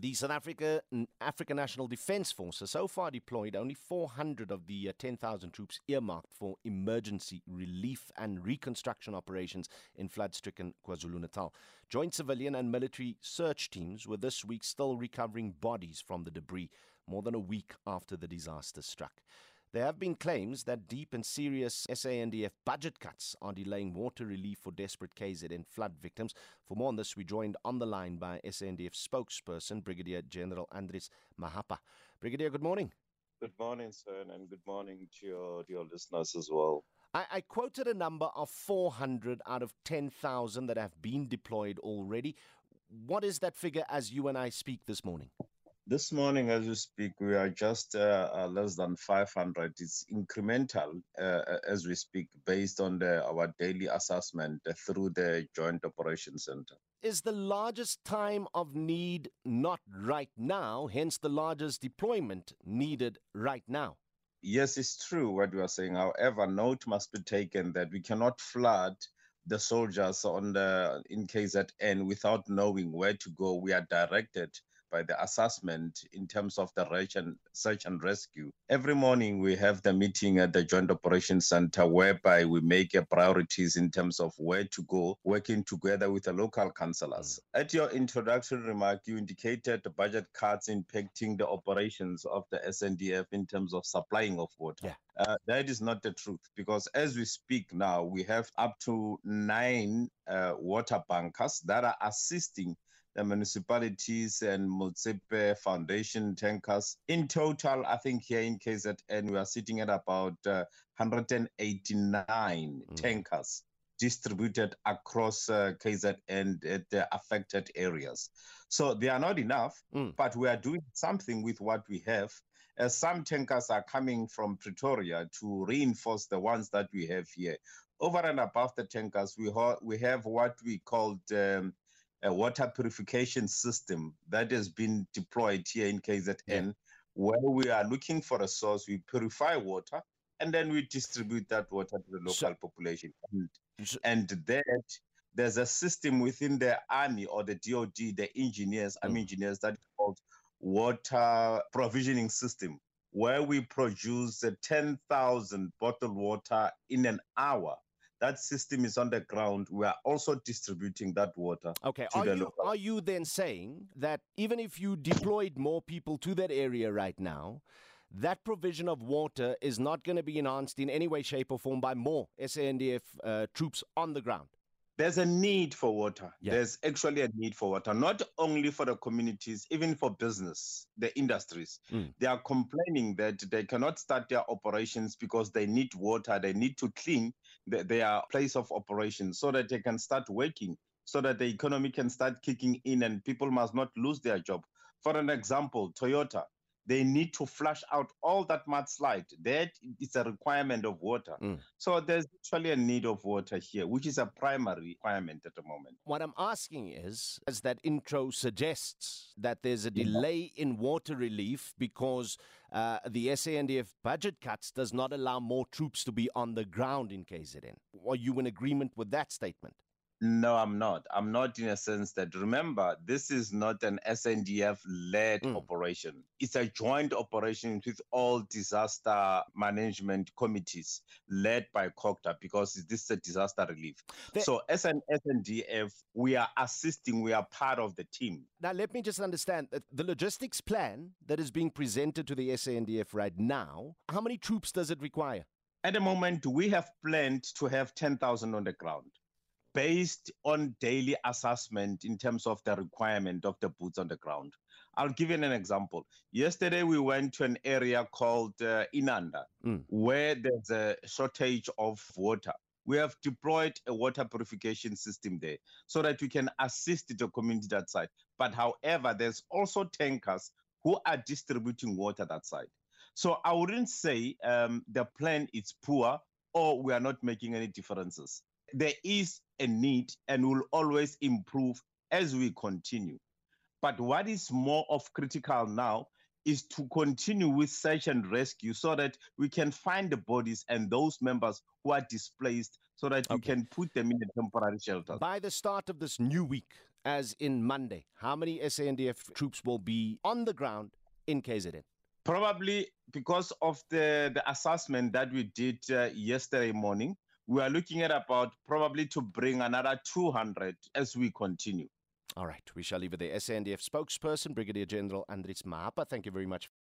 The South Africa African National Defence Force has so far deployed only 400 of the uh, 10,000 troops earmarked for emergency relief and reconstruction operations in flood-stricken KwaZulu-Natal. Joint civilian and military search teams were this week still recovering bodies from the debris more than a week after the disaster struck. There have been claims that deep and serious SANDF budget cuts are delaying water relief for desperate KZN flood victims. For more on this, we joined on the line by SANDF spokesperson, Brigadier General Andries Mahapa. Brigadier, good morning. Good morning, sir, and good morning to your, to your listeners as well. I, I quoted a number of 400 out of 10,000 that have been deployed already. What is that figure as you and I speak this morning? This morning, as we speak, we are just uh, uh, less than 500. It's incremental uh, uh, as we speak, based on the, our daily assessment uh, through the Joint Operations Center. Is the largest time of need not right now, hence the largest deployment needed right now? Yes, it's true what you are saying. However, note must be taken that we cannot flood the soldiers on the in KZN without knowing where to go. We are directed by the assessment in terms of the search and, search and rescue. Every morning we have the meeting at the Joint Operations Center whereby we make priorities in terms of where to go, working together with the local councillors. Mm. At your introductory remark, you indicated the budget cuts impacting the operations of the SNDF in terms of supplying of water. Yeah. Uh, that is not the truth because as we speak now, we have up to nine uh, water bunkers that are assisting the municipalities and Motsepe Foundation tankers. In total, I think here in KZN, we are sitting at about uh, 189 mm. tankers distributed across uh, KZN at the affected areas. So they are not enough, mm. but we are doing something with what we have. As some tankers are coming from Pretoria to reinforce the ones that we have here. Over and above the tankers, we, ha- we have what we called um, a water purification system that has been deployed here in KZN, yeah. where we are looking for a source, we purify water, and then we distribute that water to the local so, population. And, so, and that there's a system within the army or the DOD, the engineers, mm. army engineers that called water provisioning system, where we produce 10,000 bottled water in an hour that system is on the ground. We are also distributing that water. Okay. are you local. are you then saying that even if you deployed more people to that area right now, that provision of water is not going to be enhanced in any way, shape, or form by more SANDF uh, troops on the ground? There's a need for water. Yeah. There's actually a need for water, not only for the communities, even for business, the industries. Mm. They are complaining that they cannot start their operations because they need water. They need to clean the, their place of operation so that they can start working, so that the economy can start kicking in and people must not lose their job. For an example, Toyota, they need to flush out all that mudslide. That is a requirement of water. Mm. So there's actually a need of water here, which is a primary requirement at the moment. What I'm asking is, as that intro suggests, that there's a delay in water relief because uh, the SANDF budget cuts does not allow more troops to be on the ground in KZN. Are you in agreement with that statement? No, I'm not. I'm not in a sense that remember, this is not an SNDF led mm. operation. It's a joint operation with all disaster management committees led by COGTA because this is a disaster relief. The- so, as an SANDF, we are assisting, we are part of the team. Now, let me just understand the logistics plan that is being presented to the SNDF right now, how many troops does it require? At the moment, we have planned to have 10,000 on the ground based on daily assessment in terms of the requirement of the boots on the ground. I'll give you an example. Yesterday, we went to an area called uh, Inanda, mm. where there's a shortage of water. We have deployed a water purification system there so that we can assist the community that side. But however, there's also tankers who are distributing water that side. So I wouldn't say um, the plan is poor or we are not making any differences there is a need and will always improve as we continue. But what is more of critical now is to continue with search and rescue so that we can find the bodies and those members who are displaced so that okay. we can put them in a temporary shelter. By the start of this new week, as in Monday, how many SANDF troops will be on the ground in KZN? Probably because of the, the assessment that we did uh, yesterday morning, we are looking at about probably to bring another 200 as we continue. All right, we shall leave it there. SANDF spokesperson, Brigadier General Andries Mahapa, thank you very much.